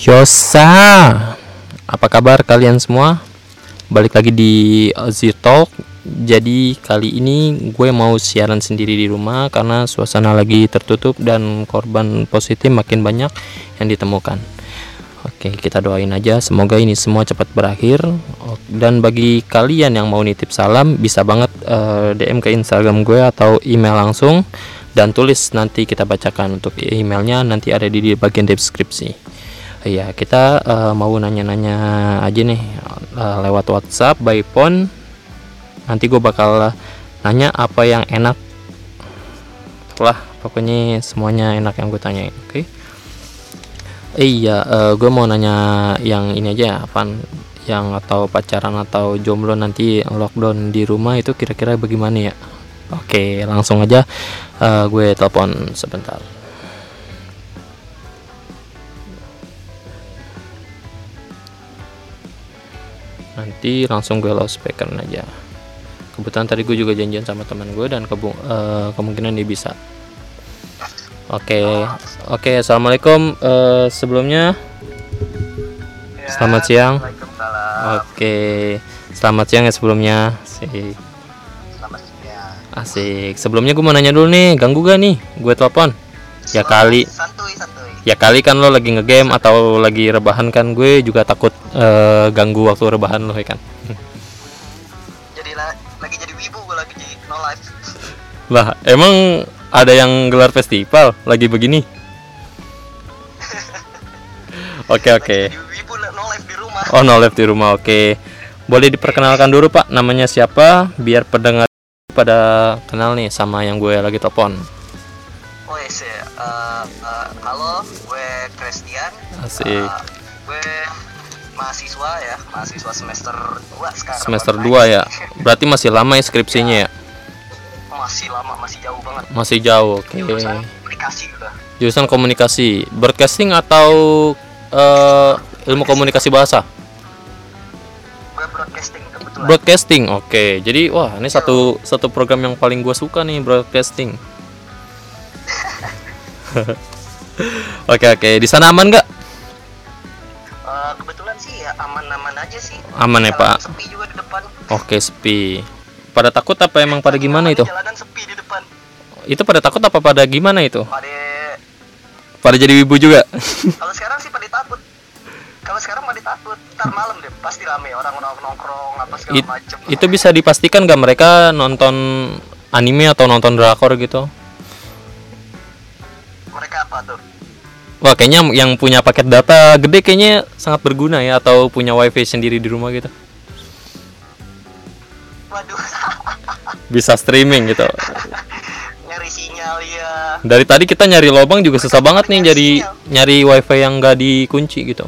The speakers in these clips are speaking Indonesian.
Yosa, apa kabar kalian semua? Balik lagi di Z Talk. Jadi kali ini gue mau siaran sendiri di rumah karena suasana lagi tertutup dan korban positif makin banyak yang ditemukan. Oke, kita doain aja semoga ini semua cepat berakhir. Dan bagi kalian yang mau nitip salam bisa banget eh, DM ke Instagram gue atau email langsung dan tulis nanti kita bacakan untuk emailnya nanti ada di bagian deskripsi. Iya, kita uh, mau nanya-nanya aja nih uh, lewat WhatsApp by phone. Nanti gue bakal nanya apa yang enak. Lah, pokoknya semuanya enak yang gue tanyain, oke? Okay? iya, uh, gue mau nanya yang ini aja, apa yang atau pacaran atau jomblo nanti lockdown di rumah itu kira-kira bagaimana ya? Oke, langsung aja uh, gue telepon sebentar. Nanti langsung gue loudspeaker aja kebetulan tadi gue juga janjian sama teman gue dan kebu uh, kemungkinan dia bisa oke okay. oke okay, assalamualaikum uh, sebelumnya Ya, Selamat siang. Oke okay. selamat siang ya sebelumnya siang. asik sebelumnya gue mau nanya dulu nih ganggu gak nih gue telepon ya kali Santuy, santuy. Ya kali kan lo lagi ngegame atau lagi rebahan kan gue juga takut eh, ganggu waktu rebahan lo ya kan? Jadi la- lagi jadi wibu gue lagi di no life. lah emang ada yang gelar festival? Lagi begini? Oke oke. Jadi wibu la- no life di rumah. oh no left di rumah oke. Boleh diperkenalkan dulu pak namanya siapa? Biar pendengar pada kenal nih sama yang gue lagi telepon Oh ya. Eh, eh, halo, gue Christian. Asik. Eh, gue mahasiswa ya, mahasiswa semester 2 sekarang. semester online. 2 ya berarti masih lama ya skripsinya ya Masih lama, masih jauh banget. masih jauh oke Jurusan komunikasi udah. jurusan komunikasi broadcasting atau eh, ilmu komunikasi bahasa Gue broadcasting kebetulan. broadcasting oke jadi wah ini satu satu program yang paling gue suka nih broadcasting oke oke di sana aman nggak Eh, kebetulan sih ya aman-aman aja sih. Aman ya, Jalanan Pak? Sepi juga di depan. oke sepi pada takut apa emang pada gimana itu Jalanan sepi di depan. itu pada takut apa pada gimana itu Pada pada jadi wibu juga kalau sekarang sih pada takut. Kalau sekarang pada takut. Ntar malam deh pasti rame orang-orang nongkrong apa segala It- macem. itu bisa dipastikan nggak mereka nonton anime atau nonton drakor gitu apa tuh? Wah kayaknya yang punya paket data gede kayaknya sangat berguna ya atau punya wifi sendiri di rumah gitu Waduh, bisa streaming gitu nyari sinyal ya. dari tadi kita nyari lobang juga susah banget nih jadi nyari wifi yang nggak dikunci gitu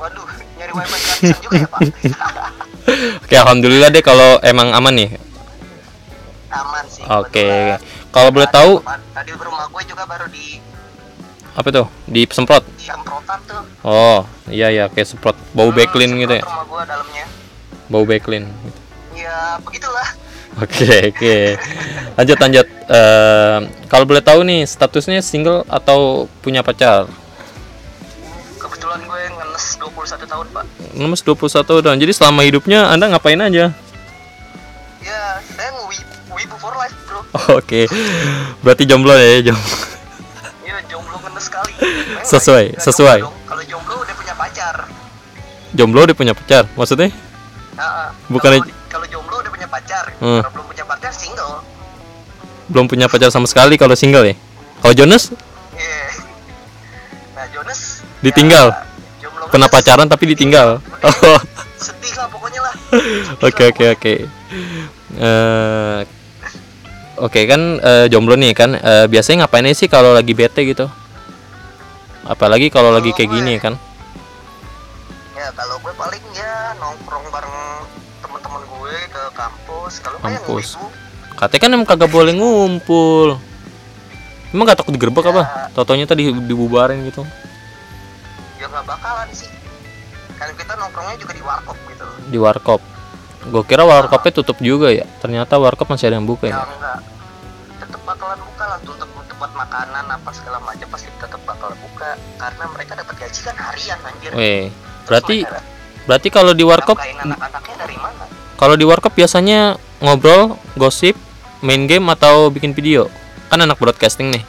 Waduh, nyari wifi gratisan juga ya pak? oke alhamdulillah deh kalau emang aman nih Aman sih. oke kebetulan. Kalau boleh tahu Tadi rumah gue juga baru di apa tuh di semprot semprotan tuh. oh iya ya kayak semprot bau Hmm, backlin gitu ya semprot Rumah gue dalamnya. bau backlin Ya begitulah. Oke oke. Lanjut lanjut. Eh, kalau boleh tahu nih statusnya single atau punya pacar? Kebetulan gue ngenes 21 tahun pak. Nomor 21 tahun. Jadi selama hidupnya Anda ngapain aja? Oke. Berarti jomblo ya, jomblo. Iya jomblo ngenes sekali. Memang Sesuai, sesuai. Kalau jomblo udah punya pacar. Jomblo udah punya pacar. Maksudnya? Bukannya- kalau, jomblo udah punya pacar. Hmm. Kalau belum punya pacar single. Belum punya pacar sama sekali kalau single ya? Kalau Jonas Iya. Nah Jonas Ditinggal? ya, pernah pacaran tapi ditinggal. Oh. Sedih lah pokoknya lah. Oke oke oke. Oke kan eh, jomblo nih kan eh, biasanya ngapain sih kalau lagi bete gitu? Apalagi kalau lagi kayak gini kan? Ya kalau gue paling ya nongkrong bareng teman-teman gue ke kampus. Kalau gue Kampus. Katanya kan emang kagak boleh ngumpul. Emang gak takut digerebek Ya. apa? Totonya tadi dibubarin gitu. ya nggak bakalan sih. Kan kita nongkrongnya juga di warkop gitu. Di warkop. Gue kira warkopnya tutup juga ya. Ternyata warkop masih ada yang buka Ya ya. enggak. Tetap bakalan buka lah tutup tutup buat makanan apa segala macam pasti tetap bakal buka karena mereka dapat gaji kan harian anjir Weh, berarti mereka berarti kalau di warkop anak-anaknya dari mana kalau di warkop biasanya ngobrol, gosip, main game atau bikin video. Kan anak broadcasting nih.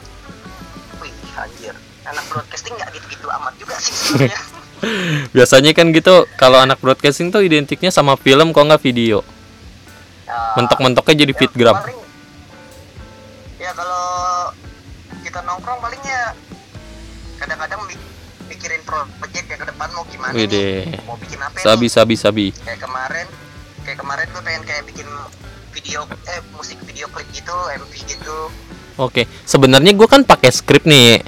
wih anjir anak broadcasting nggak gitu-gitu amat juga sih sebenarnya Biasanya kan gitu kalau anak broadcasting tuh identiknya sama film kok nggak video. Ya, Mentok-mentoknya jadi ya fitgram. paling- ya kalau kita nongkrong palingnya kadang-kadang mi- mikirin project ya ke depan mau gimana nih mau bikin apa Sabi nih sabi sabi. kayak kemarin kayak kemarin gue pengen kayak bikin video eh musik video klip gitu MV gitu Oke, sebenarnya gue kan pakai skrip nih.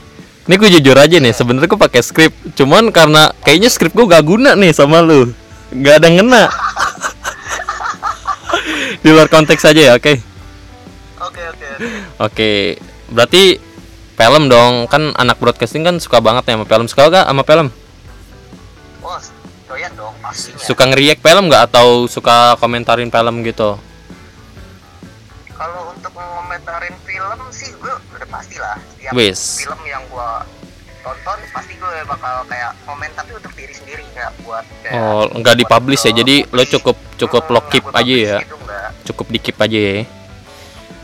Ini gue jujur aja nih, sebenarnya gue pakai skrip. Cuman karena kayaknya skrip gue gak guna nih sama lu. Gak ada ngena. Di luar konteks aja ya, oke. oke oke oke Oke, berarti film dong. Kan anak broadcasting kan suka banget ya sama film. Suka gak sama film? oh doyan dong pastinya Suka ngeriak film nggak atau suka komentarin film gitu? kalau untuk ngomentarin film sih gue udah pasti lah setiap Wis. film yang gue tonton pasti gue bakal kayak komen tapi untuk diri sendiri nggak buat kayak Oh, nggak dipublish ya. Jadi lo cukup cukup Hmm, lo keep aja ya. gitu. Cukup di keep aja ya.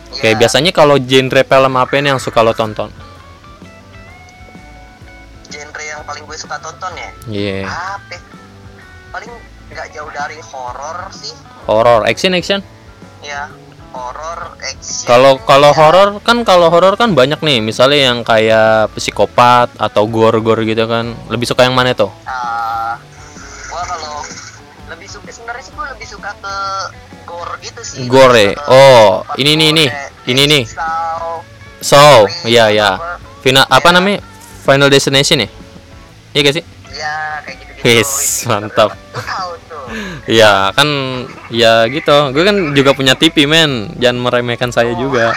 Oke, Ya, biasanya kalau genre film apa nih yang suka lo tonton? genre yang paling gue suka tonton ya Iya. apa paling nggak jauh dari horor sih Horor, action action. ya horor action Kalau kalau ya. horor kan kalau horor kan banyak nih. Misalnya yang kayak psikopat atau gore-gore gitu kan. Lebih suka yang mana tuh? Ah, gua kalau lebih suka sebenarnya sih gua lebih suka ke gore gitu sih Gore. Ke Oh, tempat ini nih, gore, nih. kayak Ini nih. So, Scream, iya ya. apa. Final apa Ya. namanya? Final Destination ya? Iya gak sih? ya gitu Wis, mantap. Iya, kan ya gitu. Gue kan juga punya TV, men. Jangan meremehkan saya juga.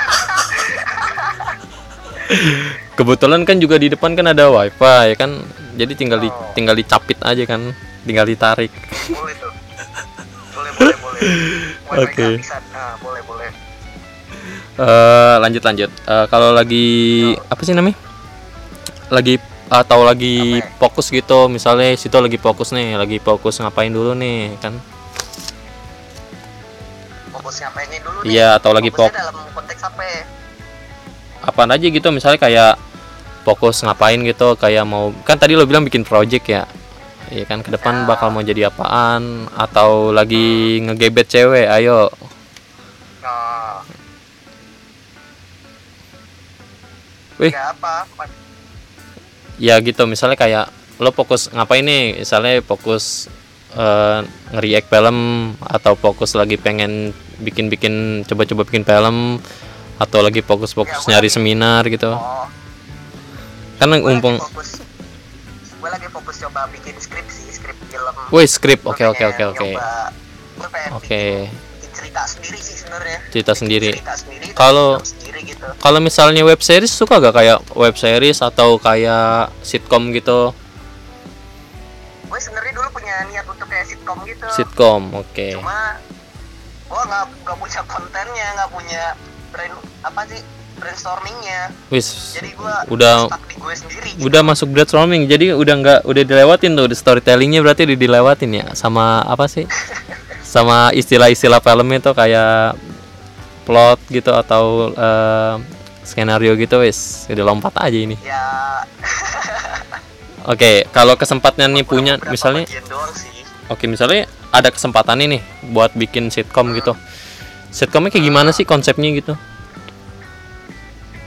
Kebetulan kan juga di depan kan ada wifi ya kan. Jadi tinggal di Oh. tinggal dicapit aja kan. Tinggal ditarik. boleh tuh boleh boleh boleh Wifi Oke. nah, boleh boleh Eh lanjut lanjut. Eh, kalau lagi apa sih namanya? Lagi atau lagi ya? fokus gitu, misalnya situ lagi fokus nih, lagi fokus ngapain dulu nih kan? fokus ngapainnya dulu nih Iya, atau lagi pok dalam konteks apa ya? apaan aja gitu, misalnya kayak fokus ngapain gitu, kayak mau kan tadi lo bilang bikin project ya. Iya kan ke depan Ya. bakal mau jadi apaan atau lagi ngegebet cewek, ayo. Nah, Wih. apa? Ya gitu, misalnya kayak lo fokus ngapain nih? Misalnya fokus eh nge-react film atau fokus lagi pengen bikin-bikin coba-coba bikin film atau lagi fokus-fokus Ya, nyari lagi- seminar gitu. Oh, Kan umpung fokus. Gue lagi fokus coba bikin skripsi, skrip film. Woi, skrip. Oke, oke, oke, oke. Oke. Cerita sendiri sih sebenarnya. Cerita sendiri. Cerita sendiri. tapi Kalau- gitu. Kalau misalnya web series suka gak kayak web series atau kayak sitcom gitu? Gue sebenarnya dulu punya niat untuk kayak sitcom gitu. Sitcom, oke. Cuma gue nggak nggak punya kontennya, nggak punya brain apa sih brainstormingnya. Wis. Jadi gue Udah gue sendiri. gitu. udah masuk brainstorming. Jadi udah nggak udah dilewatin tuh, storytellingnya berarti udah dilewatin ya sama apa sih? Sama istilah-istilah filmnya tuh kayak plot gitu atau eh, skenario gitu wis udah lompat aja ini. Ya. Oke, kalau kesempatnya nih punya misalnya. Oke, misalnya ada kesempatan nih buat bikin sitcom gitu. Sitcomnya kayak gimana sih konsepnya gitu?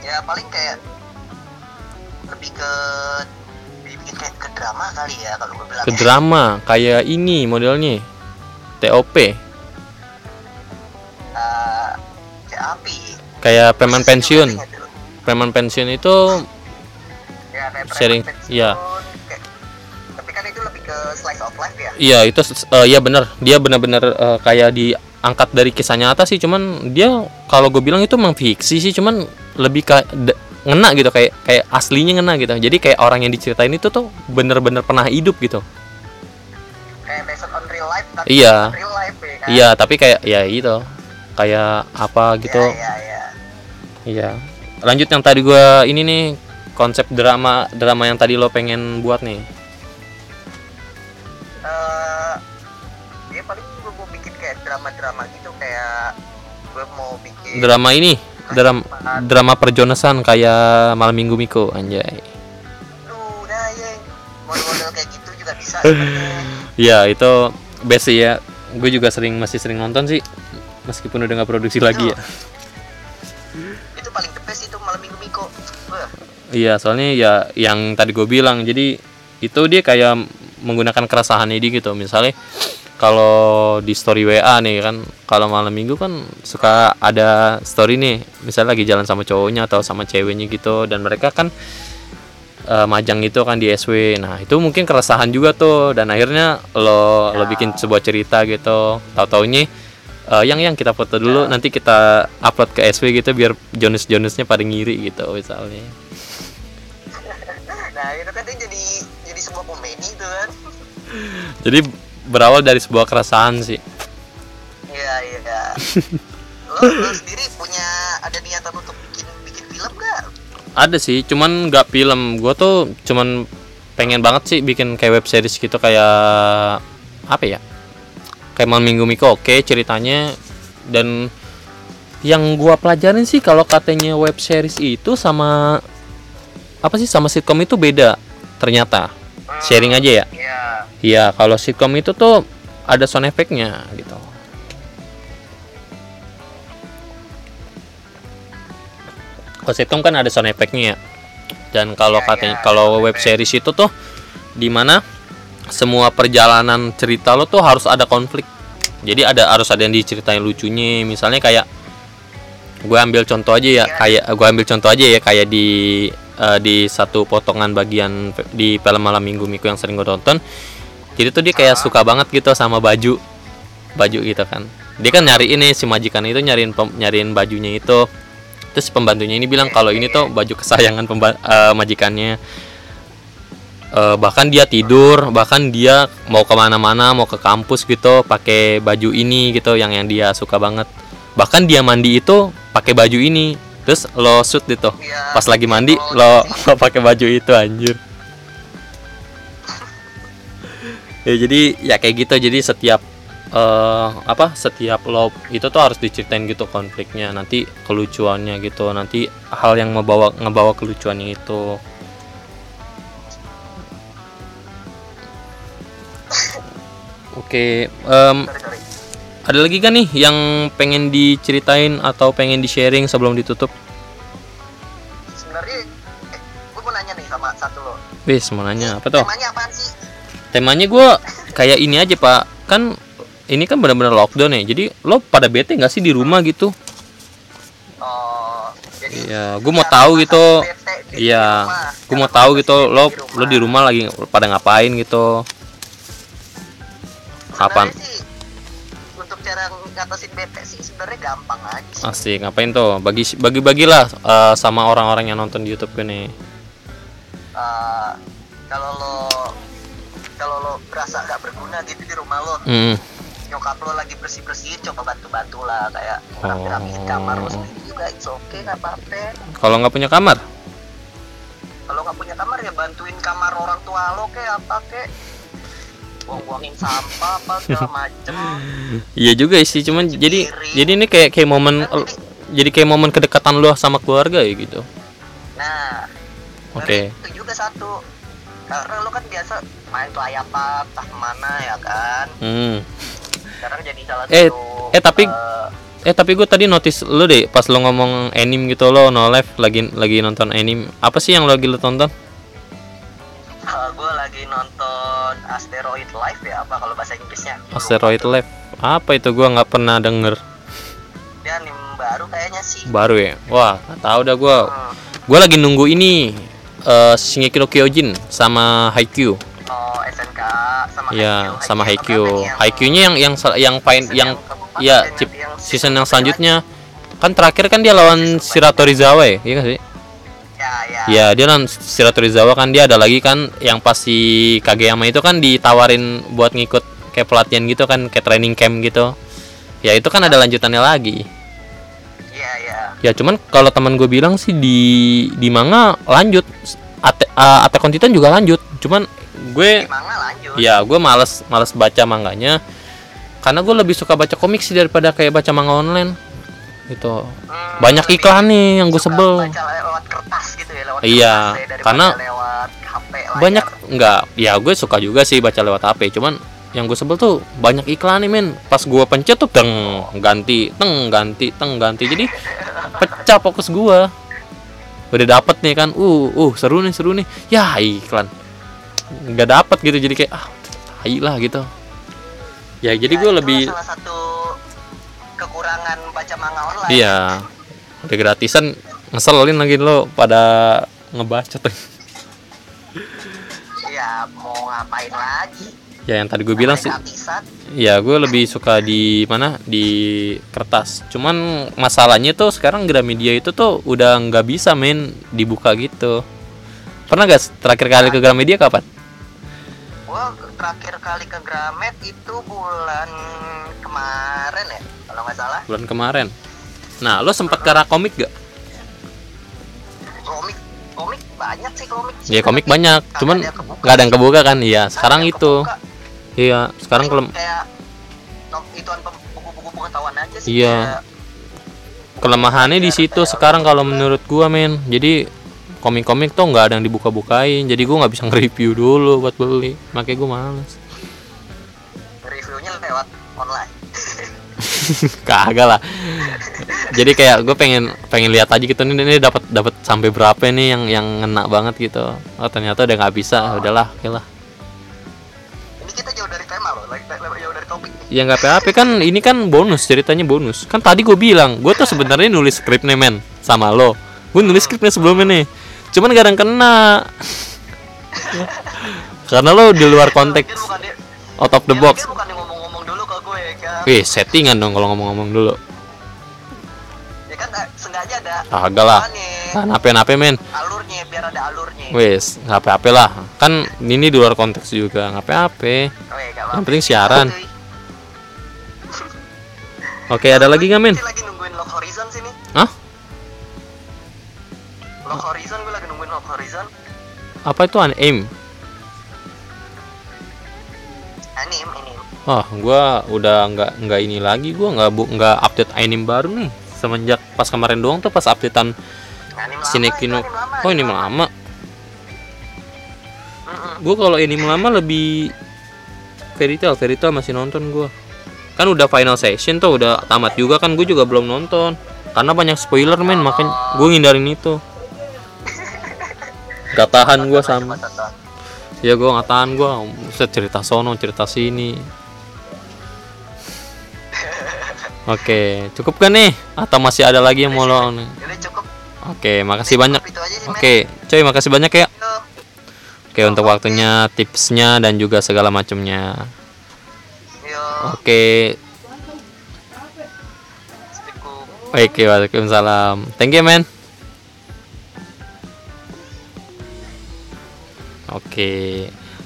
Ya paling kayak lebih ke dibikin kayak ke drama kali ya kalau gue bilang. Ke drama kayak ini modelnya. TOP, Eh, kayak api. kayak preman pensiun. Preman pensiun itu Ya, Sharing, pensiun, kayak- Tapi kan itu lebih ke slice of life ya. iya itu eh, iya bener. Dia bener-bener eh, kayak diangkat dari kisah nyata sih. Cuman dia kalau gue bilang itu memang fiksi sih. Cuman lebih kayak ngena gitu. Kayak kayak aslinya ngena gitu. Jadi kayak orang yang diceritain itu tuh bener-bener pernah hidup gitu Kayak based on real life tapi Iya. real life ya kan. iya tapi kayak ya gitu kayak apa gitu Iya, iya, iya. Iya. lanjut yang tadi gua ini nih konsep drama drama yang tadi lo pengen buat nih eh ya paling gue mau bikin kayak drama-drama gitu kayak gue mau bikin drama ini drama drama perjonasan kayak malam minggu Miko anjay Duh, nah ya model-model kayak gitu juga bisa sebenarnya. ya itu best sih ya. Gue juga sering masih sering nonton sih meskipun udah nggak produksi lagi ya. Itu paling the best itu malam minggu Miko. Iya soalnya ya yang tadi gue bilang jadi itu dia kayak menggunakan keresahannya dia gitu. Misalnya kalau di story WA nih kan kalau malam minggu kan suka ada story nih. Misalnya lagi jalan sama cowoknya atau sama ceweknya gitu dan mereka kan eh, majang gitu kan di SW nah itu mungkin keresahan juga tuh. Dan akhirnya lo lo bikin sebuah cerita gitu. Tahu taunya eh, yang yang kita foto dulu. Nanti kita upload ke SW gitu biar Jonas Jonasnya pada ngiri gitu misalnya. Nah itu kan jadi jadi sebuah komedi tuh kan. Jadi berawal dari sebuah keresahan sih. Iya iya. Lo, lo sendiri ada sih cuman nggak film. Gue tuh cuman pengen banget sih bikin kayak web series gitu kayak apa ya? Kayak malam minggu miko oke ceritanya. Dan yang gua pelajarin sih kalau katanya web series itu sama apa sih sama sitcom itu beda ternyata. Sharing aja ya? Iya. Iya, kalau sitcom itu tuh ada sound effect-nya gitu. Sitcom kan ada sound effect-nya ya. Dan kalau Iya, katanya iya, kalau web series itu tuh di mana semua perjalanan cerita lo tuh harus ada konflik. Jadi ada harus ada yang diceritain lucunya. Misalnya kayak gue ambil contoh aja ya, Iya. kayak gue ambil contoh aja ya kayak di eh, di satu potongan bagian di film malam minggu Miko yang sering gue tonton. Jadi tuh dia kayak suka banget gitu sama baju baju gitu kan. Dia kan nyari ini si majikan itu nyariin nyariin bajunya itu. Terus pembantunya ini bilang kalau ini tuh baju kesayangan pemba- eh, majikannya. Eh, bahkan dia tidur, bahkan dia mau ke mana-mana, mau ke kampus gitu, pakai baju ini gitu, yang yang dia suka banget. Bahkan dia mandi itu pakai baju ini, terus lo shoot gitu. Iya. Pas lagi mandi Oh, lo, lo pakai baju itu anjir. ya jadi ya kayak gitu, jadi setiap eh apa setiap lo itu tuh harus diceritain gitu konfliknya nanti kelucuannya gitu nanti hal yang membawa ngebawa kelucuannya itu. Oke, sorry sorry ada lagi kan nih yang pengen diceritain atau pengen di sharing sebelum ditutup? sebenarnya eh, gue mau nanya nih sama satu lo. Wis, mau nanya. Apa tuh? temanya apaan sih? Temanya gua kayak ini aja pak, kan ini kan benar-benar lockdown ya, jadi lo pada bete nggak sih di rumah gitu? oh Iya, gua mau tahu gitu. Iya, gua mau tahu gitu, lo lo di rumah lagi pada ngapain gitu? Kapan? Untuk cara ngatasin bete sih sebenarnya gampang aja sih. Asik, ngapain tuh? Bagi bagi bagilah eh, sama orang-orang yang nonton di YouTube gue nih. Eh, kalau lo kalau lo berasa nggak berguna gitu di rumah lo Hmm. Nyokap lo lagi bersih bersihin coba bantu bantu lah kayak Oh. rapi rapiin kamar lo sendiri juga it's okay nggak apa apa Kalau nggak punya kamar, kalau nggak punya kamar ya bantuin kamar orang tua lo kayak apa kek buang-buangin sampah apa segala macem iya juga sih. Cuman Cuci jadi jadi ini kayak kayak momen Kan jadi kayak momen kedekatan lo sama keluarga ya gitu. nah Oke. dari itu juga satu karena lo kan biasa main kelayapan entah ke mana ya kan Hmm. Sekarang jadi salah Eh, satu eh, tapi- eh, Eh tapi gue tadi notice lo deh pas lo ngomong anime gitu lo no live lagi lagi nonton anime. Apa sih yang lagi lo tonton? gue lagi nonton Asteroid Life ya apa kalau bahasa Inggrisnya Asteroid Live. Apa itu gua nggak pernah denger. dia anime baru kayaknya sih Baru ya. Wah, tahu dah gua. Hmm. Gua lagi nunggu ini eh Shingeki no Kyojin sama Haikyuu. Sama Iya, Haikyuu. sama Haikyuu kan Haikyuu-nya yang yang yang pain yang keempat ya dan cip, nanti yang season yang selanjutnya kan terakhir kan dia lawan Shirato Rizawa ya, iya nggak sih? ya ya Ya dia lawan Shirato Rizawa kan dia ada lagi kan yang pas si Kageyama itu kan ditawarin buat ngikut kayak pelatihan gitu kan kayak training camp gitu. Ya itu kan ada lanjutannya lagi. iya iya ya cuman kalau teman gue bilang sih di di manga lanjut Ate, uh, Attack on Titan juga lanjut cuman gue ya gue males males baca manganya. Karena gue lebih suka baca komik sih daripada kayak baca manga online. Gitu. Hmm, banyak iklan nih yang gue sebel. Baca lewat kertas gitu ya, lewat Iya, kertas ya, karena lewat HP layar. banyak nggak ya gue suka juga sih baca lewat HP cuman yang gue sebel tuh banyak iklan nih men. Pas gue pencet tuh teng ganti teng ganti teng ganti. Jadi pecah fokus gue. Udah dapet nih kan uh uh seru nih seru nih. Ya iklan nggak dapet gitu jadi kayak ah tai lah gitu ya jadi Ya, gue lebih salah satu kekurangan baca manga online. iya udah gratisan ngeselin lagi lo pada ngebaca tuh Ya mau ngapain lagi? ya yang tadi gue bilang sih. Ya, gue lebih suka di mana di kertas. Cuman masalahnya tuh sekarang Gramedia itu tuh udah nggak bisa main dibuka gitu. Pernah gak terakhir kali ke Gramedia kapan? Gua terakhir kali ke Gramet itu bulan kemarin ya, kalau nggak salah. Bulan kemarin. Nah, lo sempat ke komik gak? Komik, komik banyak sih komik. Ya komik banyak, cuman nggak ada yang kebuka kan? Iya, sekarang itu. kebuka. Iya, sekarang kayak ituan pem- buku-buku pengetahuan aja sih. Iya. kelemahannya di situ sekarang kalau menurut gua men. Jadi komik-komik tuh nggak ada yang dibuka-bukain. Jadi gua nggak bisa nge-review dulu buat beli. Makanya gua males. reviewnya lewat online. kagak lah jadi kayak gue pengen pengen lihat aja gitu nih ini dapat dapat sampai berapa nih yang yang ngena banget gitu oh ternyata udah nggak bisa udahlah oke lah Ini kita jauh dari tema loh, lagi jauh dari topik. ya nggak apa-apa kan ini kan bonus ceritanya bonus kan tadi gue bilang gue tuh sebenarnya nulis skripnya men sama lo gue nulis skripnya sebelumnya nih cuman gak ada yang kena karena lo di luar konteks out of the box ngomong-ngomong dulu ke gue kan. Wih, settingan dong kalau ngomong-ngomong dulu. Ya kan eh, sengaja ada lah. Nah, nape-nape men. alurnya biar ada alurnya. Wes, apa-apa lah. Kan ini di luar konteks juga, apa-apa. Oke, gak Yang penting siaran. Oke, ada lagi nggak men? Gue lagi nungguin Lock Horizon sini. Hah? Lock Horizon gue Horizon. Apa itu an aim? Anim, anim. Wah, gua udah nggak nggak ini lagi. Gua nggak bu nggak update anime baru nih. Semenjak pas kemarin doang tuh pas updatean Anim lama. Shingeki no. itu anim lama, Oh, ini lama. Gua kalau anime lama lebih Fairy Fairy Tail masih nonton gua. Kan udah final session tuh, udah tamat juga kan gue juga belum nonton. Karena banyak spoiler men, makanya gue ngindarin itu. Gak tahan gua sama. Ya gue nggak tahan gue Set cerita sono cerita sini Oke cukup kan nih Atau masih ada lagi yang mau lo. Oke makasih banyak. Oke coy makasih banyak ya. Oke untuk waktunya tipsnya dan juga segala macamnya. Oke. Oke waalaikumsalam Thank you man Oke.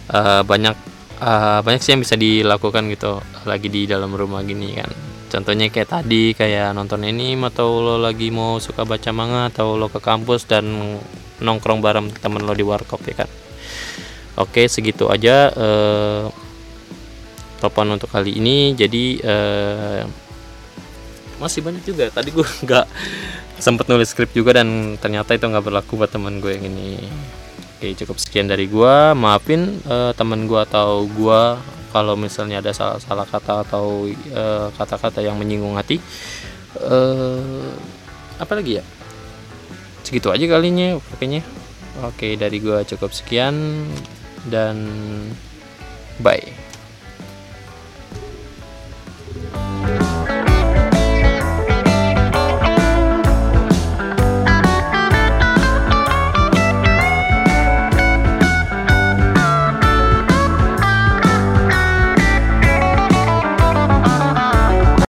Eh, banyak eh, banyak sih yang bisa dilakukan gitu lagi di dalam rumah gini kan. Contohnya kayak tadi kayak nonton anime atau lo lagi mau suka baca manga atau lo ke kampus dan nongkrong bareng temen lo di warkop ya kan? Oke segitu aja eh, telepon untuk kali ini. Jadi eh, masih banyak juga. Tadi gue nggak sempet nulis skrip juga dan ternyata itu nggak berlaku buat temen gue yang ini Oke cukup sekian dari gua. Maafin eh, temen gua atau gua kalau misalnya ada salah-salah kata atau eh, kata-kata yang menyinggung hati. Eh apa lagi ya? Segitu aja kalinya pokoknya. Oke dari gua cukup sekian dan bye